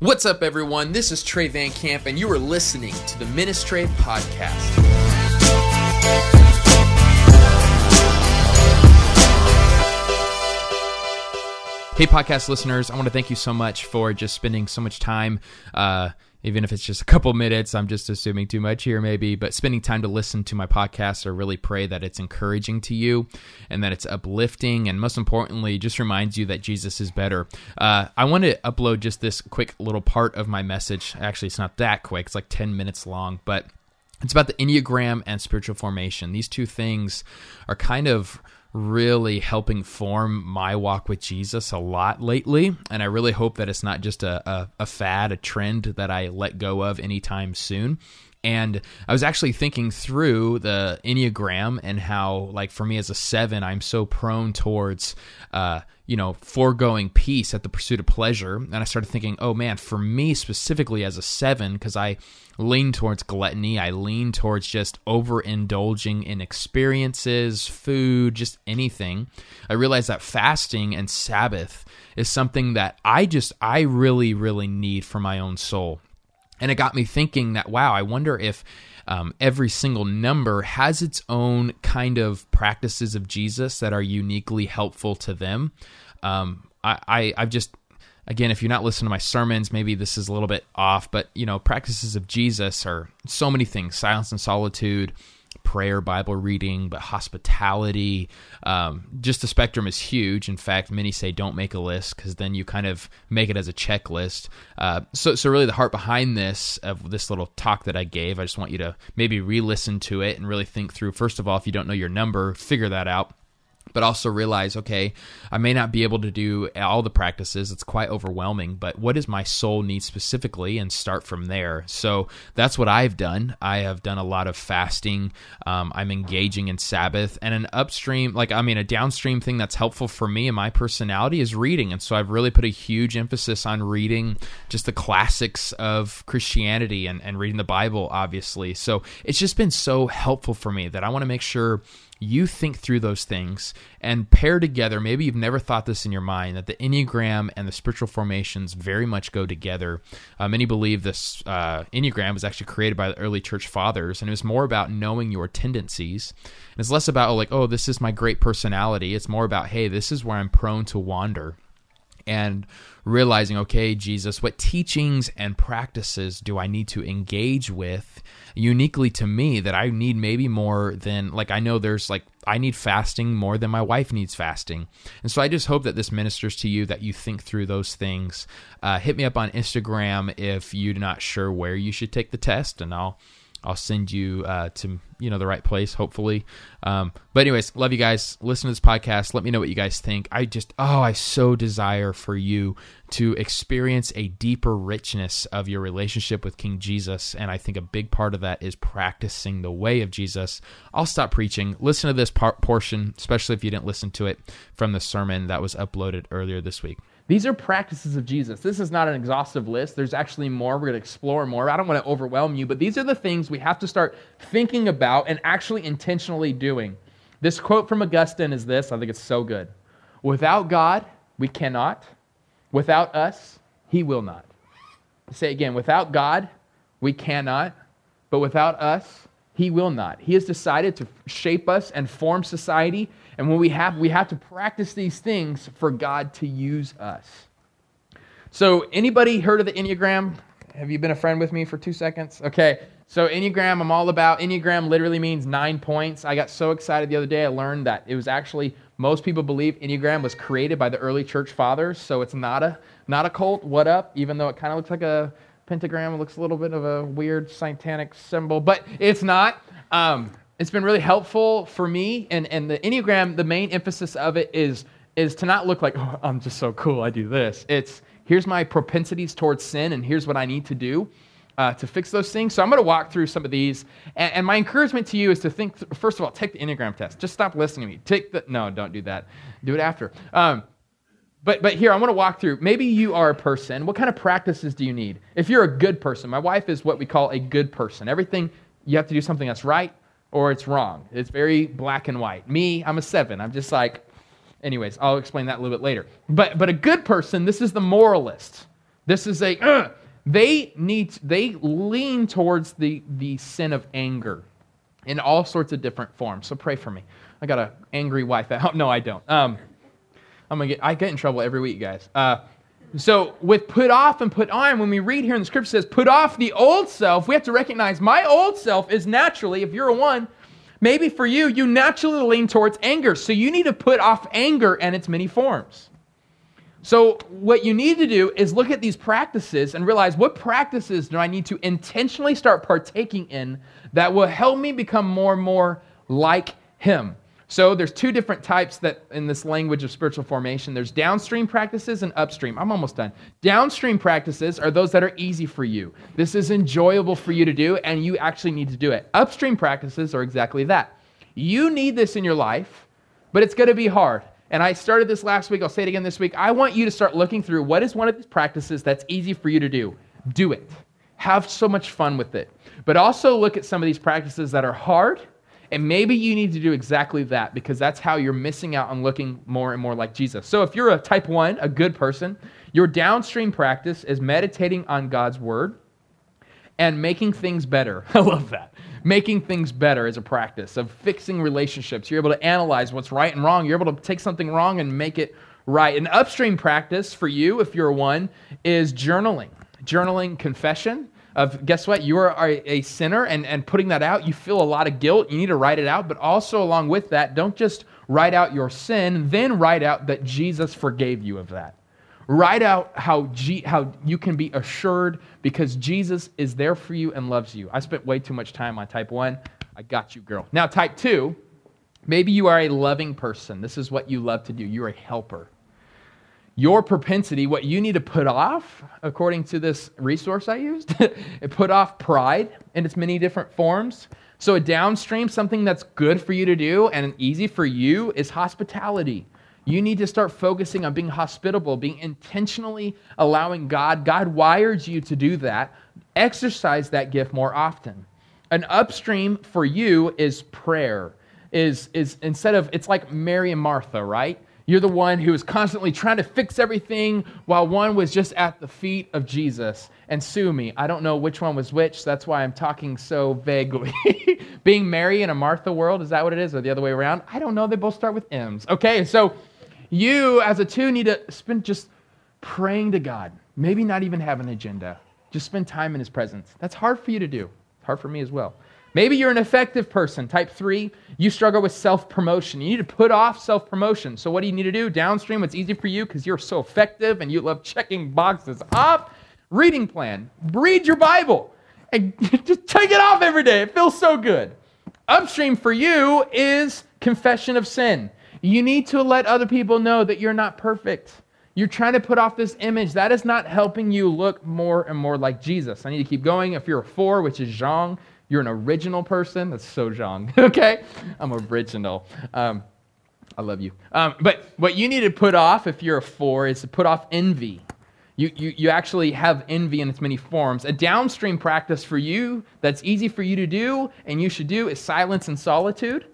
What's up, everyone? This is Trey Van Camp, and you are listening to the Ministry Podcast. Hey, podcast listeners, I want to thank you so much for just spending so much time. Uh, even if it's just a couple minutes, I'm just assuming too much here, maybe, but spending time to listen to my podcast. I really pray that it's encouraging to you and that it's uplifting, and most importantly, just reminds you that Jesus is better. Uh, I want to upload just this quick little part of my message. Actually, it's not that quick, it's like 10 minutes long, but it's about the Enneagram and spiritual formation. These two things are kind of really helping form my walk with Jesus a lot lately. And I really hope that it's not just a, a, a, fad, a trend that I let go of anytime soon. And I was actually thinking through the Enneagram and how, like, for me as a seven, I'm so prone towards, uh, you know, foregoing peace at the pursuit of pleasure. And I started thinking, oh man, for me specifically as a seven, because I lean towards gluttony, I lean towards just overindulging in experiences, food, just anything. I realized that fasting and Sabbath is something that I just, I really, really need for my own soul. And it got me thinking that, wow, I wonder if um, every single number has its own kind of practices of Jesus that are uniquely helpful to them. Um, I, I, I've just, again, if you're not listening to my sermons, maybe this is a little bit off, but, you know, practices of Jesus are so many things silence and solitude prayer, Bible reading, but hospitality. Um, just the spectrum is huge. In fact, many say don't make a list because then you kind of make it as a checklist. Uh, so, so really, the heart behind this of this little talk that I gave, I just want you to maybe re-listen to it and really think through. First of all, if you don't know your number, figure that out but also realize okay i may not be able to do all the practices. It's quite overwhelming but what does my soul need specifically? And start from there. So that's what i've done. I have done a lot of fasting. Um, i'm engaging in sabbath and an upstream like i mean a downstream thing that's helpful for me and my personality is reading. And so i've really put a huge emphasis on reading just the classics of christianity and, and reading the bible obviously. So it's just been so helpful for me that i want to make sure you think through those things and pair together. Maybe you've never thought this in your mind that the Enneagram and the spiritual formations very much go together. Uh, many believe this uh, Enneagram was actually created by the early church fathers, and it was more about knowing your tendencies. And it's less about, like, oh, this is my great personality. It's more about, hey, this is where I'm prone to wander and realizing, okay, Jesus, what teachings and practices do I need to engage with uniquely to me that I need maybe more than, like, I know there's like, I need fasting more than my wife needs fasting. And so I just hope that this ministers to you, that you think through those things. Uh, hit me up on Instagram if you're not sure where you should take the test, and I'll I'll send you uh, to you know the right place, hopefully. Um, but anyways, love you guys. Listen to this podcast. Let me know what you guys think. I just oh, I so desire for you to experience a deeper richness of your relationship with King Jesus, and I think a big part of that is practicing the way of Jesus. I'll stop preaching. Listen to this part, portion, especially if you didn't listen to it from the sermon that was uploaded earlier this week. These are practices of Jesus. This is not an exhaustive list. There's actually more. We're going to explore more. I don't want to overwhelm you, but these are the things we have to start thinking about and actually intentionally doing. This quote from Augustine is this I think it's so good. Without God, we cannot. Without us, He will not. Say again without God, we cannot. But without us, He will not. He has decided to shape us and form society and when we have, we have to practice these things for God to use us. So, anybody heard of the Enneagram? Have you been a friend with me for two seconds? Okay. So, Enneagram, I'm all about. Enneagram literally means nine points. I got so excited the other day, I learned that it was actually, most people believe Enneagram was created by the early church fathers. So, it's not a, not a cult. What up? Even though it kind of looks like a pentagram, looks a little bit of a weird satanic symbol, but it's not. Um, it's been really helpful for me. And, and the Enneagram, the main emphasis of it is, is to not look like, oh, I'm just so cool, I do this. It's here's my propensities towards sin, and here's what I need to do. Uh, to fix those things. So I'm going to walk through some of these. And, and my encouragement to you is to think, th- first of all, take the Enneagram test. Just stop listening to me. Take the, no, don't do that. Do it after. Um, but, but here, I want to walk through. Maybe you are a person. What kind of practices do you need? If you're a good person, my wife is what we call a good person. Everything, you have to do something that's right, or it's wrong. It's very black and white. Me, I'm a seven. I'm just like, anyways, I'll explain that a little bit later. But, but a good person, this is the moralist. This is a, uh, they need, they lean towards the, the sin of anger in all sorts of different forms. So pray for me. I got an angry wife at home. No, I don't. Um, I'm gonna get, I get in trouble every week, guys. Uh, so with put off and put on, when we read here in the scripture says put off the old self, we have to recognize my old self is naturally, if you're a one, maybe for you, you naturally lean towards anger. So you need to put off anger and its many forms. So, what you need to do is look at these practices and realize what practices do I need to intentionally start partaking in that will help me become more and more like Him. So, there's two different types that in this language of spiritual formation there's downstream practices and upstream. I'm almost done. Downstream practices are those that are easy for you. This is enjoyable for you to do, and you actually need to do it. Upstream practices are exactly that. You need this in your life, but it's going to be hard. And I started this last week. I'll say it again this week. I want you to start looking through what is one of these practices that's easy for you to do. Do it. Have so much fun with it. But also look at some of these practices that are hard. And maybe you need to do exactly that because that's how you're missing out on looking more and more like Jesus. So if you're a type one, a good person, your downstream practice is meditating on God's word and making things better. I love that making things better as a practice of fixing relationships. You're able to analyze what's right and wrong. You're able to take something wrong and make it right. An upstream practice for you, if you're one, is journaling. Journaling confession of guess what? You are a sinner and, and putting that out, you feel a lot of guilt. You need to write it out. But also, along with that, don't just write out your sin, then write out that Jesus forgave you of that. Write out how, G, how you can be assured because Jesus is there for you and loves you. I spent way too much time on type one. I got you, girl. Now, type two, maybe you are a loving person. This is what you love to do. You're a helper. Your propensity, what you need to put off, according to this resource I used, it put off pride in its many different forms. So, a downstream, something that's good for you to do and easy for you, is hospitality. You need to start focusing on being hospitable, being intentionally allowing God. God wired you to do that. Exercise that gift more often. An upstream for you is prayer. Is is instead of it's like Mary and Martha, right? You're the one who is constantly trying to fix everything while one was just at the feet of Jesus. And sue me, I don't know which one was which. So that's why I'm talking so vaguely. Being Mary in a Martha world, is that what it is? Or the other way around? I don't know. They both start with M's. Okay, so you, as a two, need to spend just praying to God. Maybe not even have an agenda. Just spend time in His presence. That's hard for you to do. It's hard for me as well. Maybe you're an effective person. Type three, you struggle with self promotion. You need to put off self promotion. So, what do you need to do? Downstream, what's easy for you because you're so effective and you love checking boxes off. Reading plan. Read your Bible and just take it off every day. It feels so good. Upstream for you is confession of sin. You need to let other people know that you're not perfect. You're trying to put off this image. That is not helping you look more and more like Jesus. I need to keep going. If you're a four, which is Zhang, you're an original person. That's so Zhang. okay? I'm original. Um, I love you. Um, but what you need to put off if you're a four is to put off envy. You, you, you actually have envy in its many forms. A downstream practice for you that's easy for you to do and you should do is silence and solitude.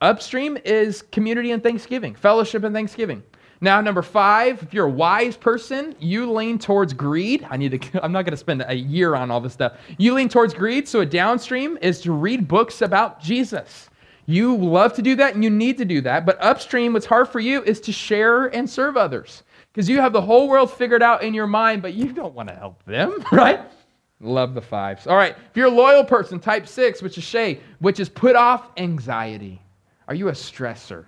Upstream is community and thanksgiving, fellowship and thanksgiving. Now, number five, if you're a wise person, you lean towards greed. I need to, I'm not going to spend a year on all this stuff. You lean towards greed. So, a downstream is to read books about Jesus. You love to do that and you need to do that. But upstream, what's hard for you is to share and serve others because you have the whole world figured out in your mind, but you don't want to help them, right? Love the fives. All right. If you're a loyal person, type six, which is Shay, which is put off anxiety. Are you a stressor?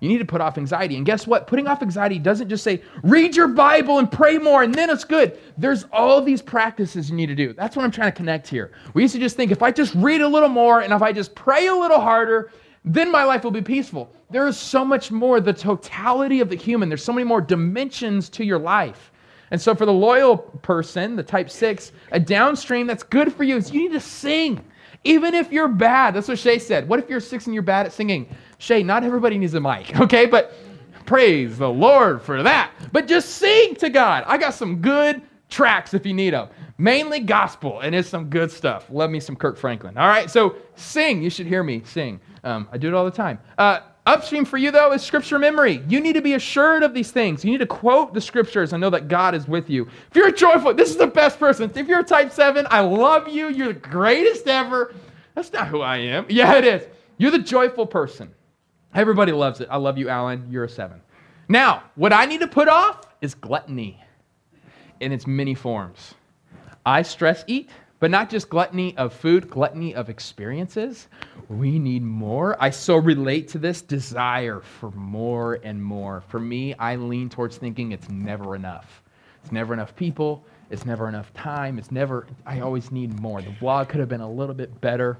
You need to put off anxiety. And guess what? Putting off anxiety doesn't just say, read your Bible and pray more and then it's good. There's all these practices you need to do. That's what I'm trying to connect here. We used to just think if I just read a little more and if I just pray a little harder, then my life will be peaceful. There is so much more, the totality of the human, there's so many more dimensions to your life. And so for the loyal person, the type six, a downstream that's good for you is you need to sing. Even if you're bad, that's what Shay said. What if you're six and you're bad at singing? Shay, not everybody needs a mic, okay? But praise the Lord for that. But just sing to God. I got some good tracks if you need them. Mainly gospel, and it's some good stuff. Love me some Kirk Franklin. All right, so sing. You should hear me sing. Um, I do it all the time. Uh, Upstream for you, though, is scripture memory. You need to be assured of these things. You need to quote the scriptures and know that God is with you. If you're joyful, this is the best person. If you're a type 7, I love you. You're the greatest ever. That's not who I am. Yeah, it is. You're the joyful person. Everybody loves it. I love you, Alan. You're a 7. Now, what I need to put off is gluttony in its many forms. I stress eat, but not just gluttony of food, gluttony of experiences. We need more. I so relate to this desire for more and more. For me, I lean towards thinking it's never enough. It's never enough people. It's never enough time. It's never, I always need more. The blog could have been a little bit better.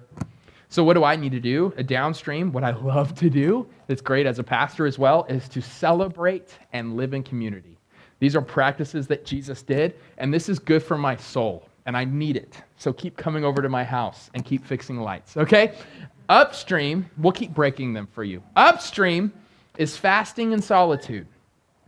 So, what do I need to do? A downstream, what I love to do, that's great as a pastor as well, is to celebrate and live in community. These are practices that Jesus did, and this is good for my soul, and I need it. So, keep coming over to my house and keep fixing lights, okay? Upstream, we'll keep breaking them for you. Upstream is fasting and solitude.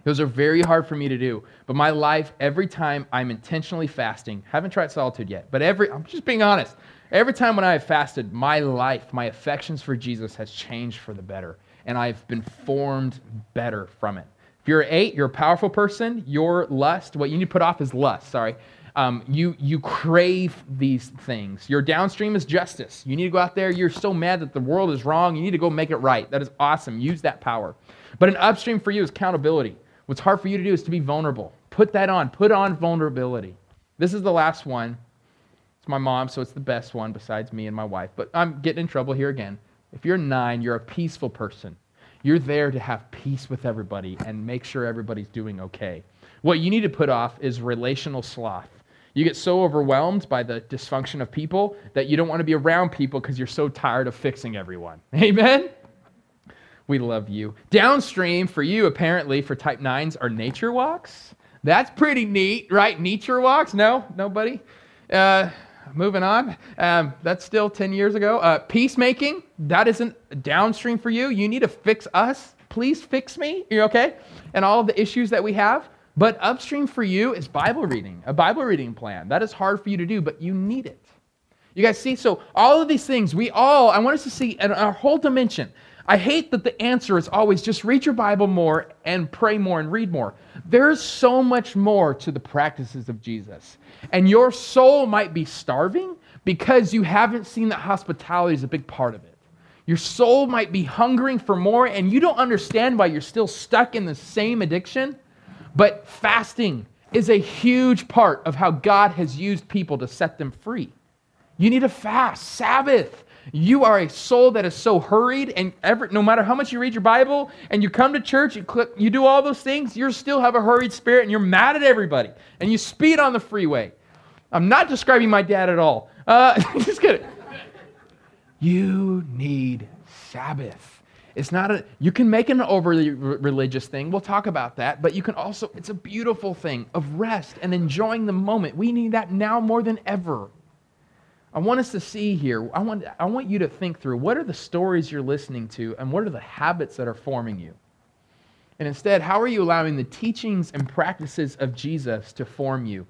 Those are very hard for me to do. But my life, every time I'm intentionally fasting, haven't tried solitude yet, but every, I'm just being honest, every time when I have fasted, my life, my affections for Jesus has changed for the better. And I've been formed better from it. If you're eight, you're a powerful person. Your lust, what you need to put off is lust, sorry. Um, you, you crave these things. Your downstream is justice. You need to go out there. You're so mad that the world is wrong. You need to go make it right. That is awesome. Use that power. But an upstream for you is accountability. What's hard for you to do is to be vulnerable. Put that on. Put on vulnerability. This is the last one. It's my mom, so it's the best one besides me and my wife. But I'm getting in trouble here again. If you're nine, you're a peaceful person. You're there to have peace with everybody and make sure everybody's doing okay. What you need to put off is relational sloth. You get so overwhelmed by the dysfunction of people that you don't want to be around people because you're so tired of fixing everyone. Amen? We love you. Downstream for you, apparently, for type 9s are nature walks. That's pretty neat, right? Nature walks? No? Nobody? Uh, moving on. Um, that's still 10 years ago. Uh, peacemaking, that isn't downstream for you. You need to fix us. Please fix me. You okay? And all of the issues that we have. But upstream for you is Bible reading, a Bible reading plan. That is hard for you to do, but you need it. You guys see? So, all of these things, we all, I want us to see in our whole dimension. I hate that the answer is always just read your Bible more and pray more and read more. There's so much more to the practices of Jesus. And your soul might be starving because you haven't seen that hospitality is a big part of it. Your soul might be hungering for more and you don't understand why you're still stuck in the same addiction. But fasting is a huge part of how God has used people to set them free. You need to fast, Sabbath. You are a soul that is so hurried, and ever, no matter how much you read your Bible and you come to church, you, click, you do all those things, you still have a hurried spirit and you're mad at everybody and you speed on the freeway. I'm not describing my dad at all. Uh, just kidding. You need Sabbath. It's not a, you can make an overly religious thing. We'll talk about that. But you can also, it's a beautiful thing of rest and enjoying the moment. We need that now more than ever. I want us to see here, I want, I want you to think through what are the stories you're listening to and what are the habits that are forming you? And instead, how are you allowing the teachings and practices of Jesus to form you?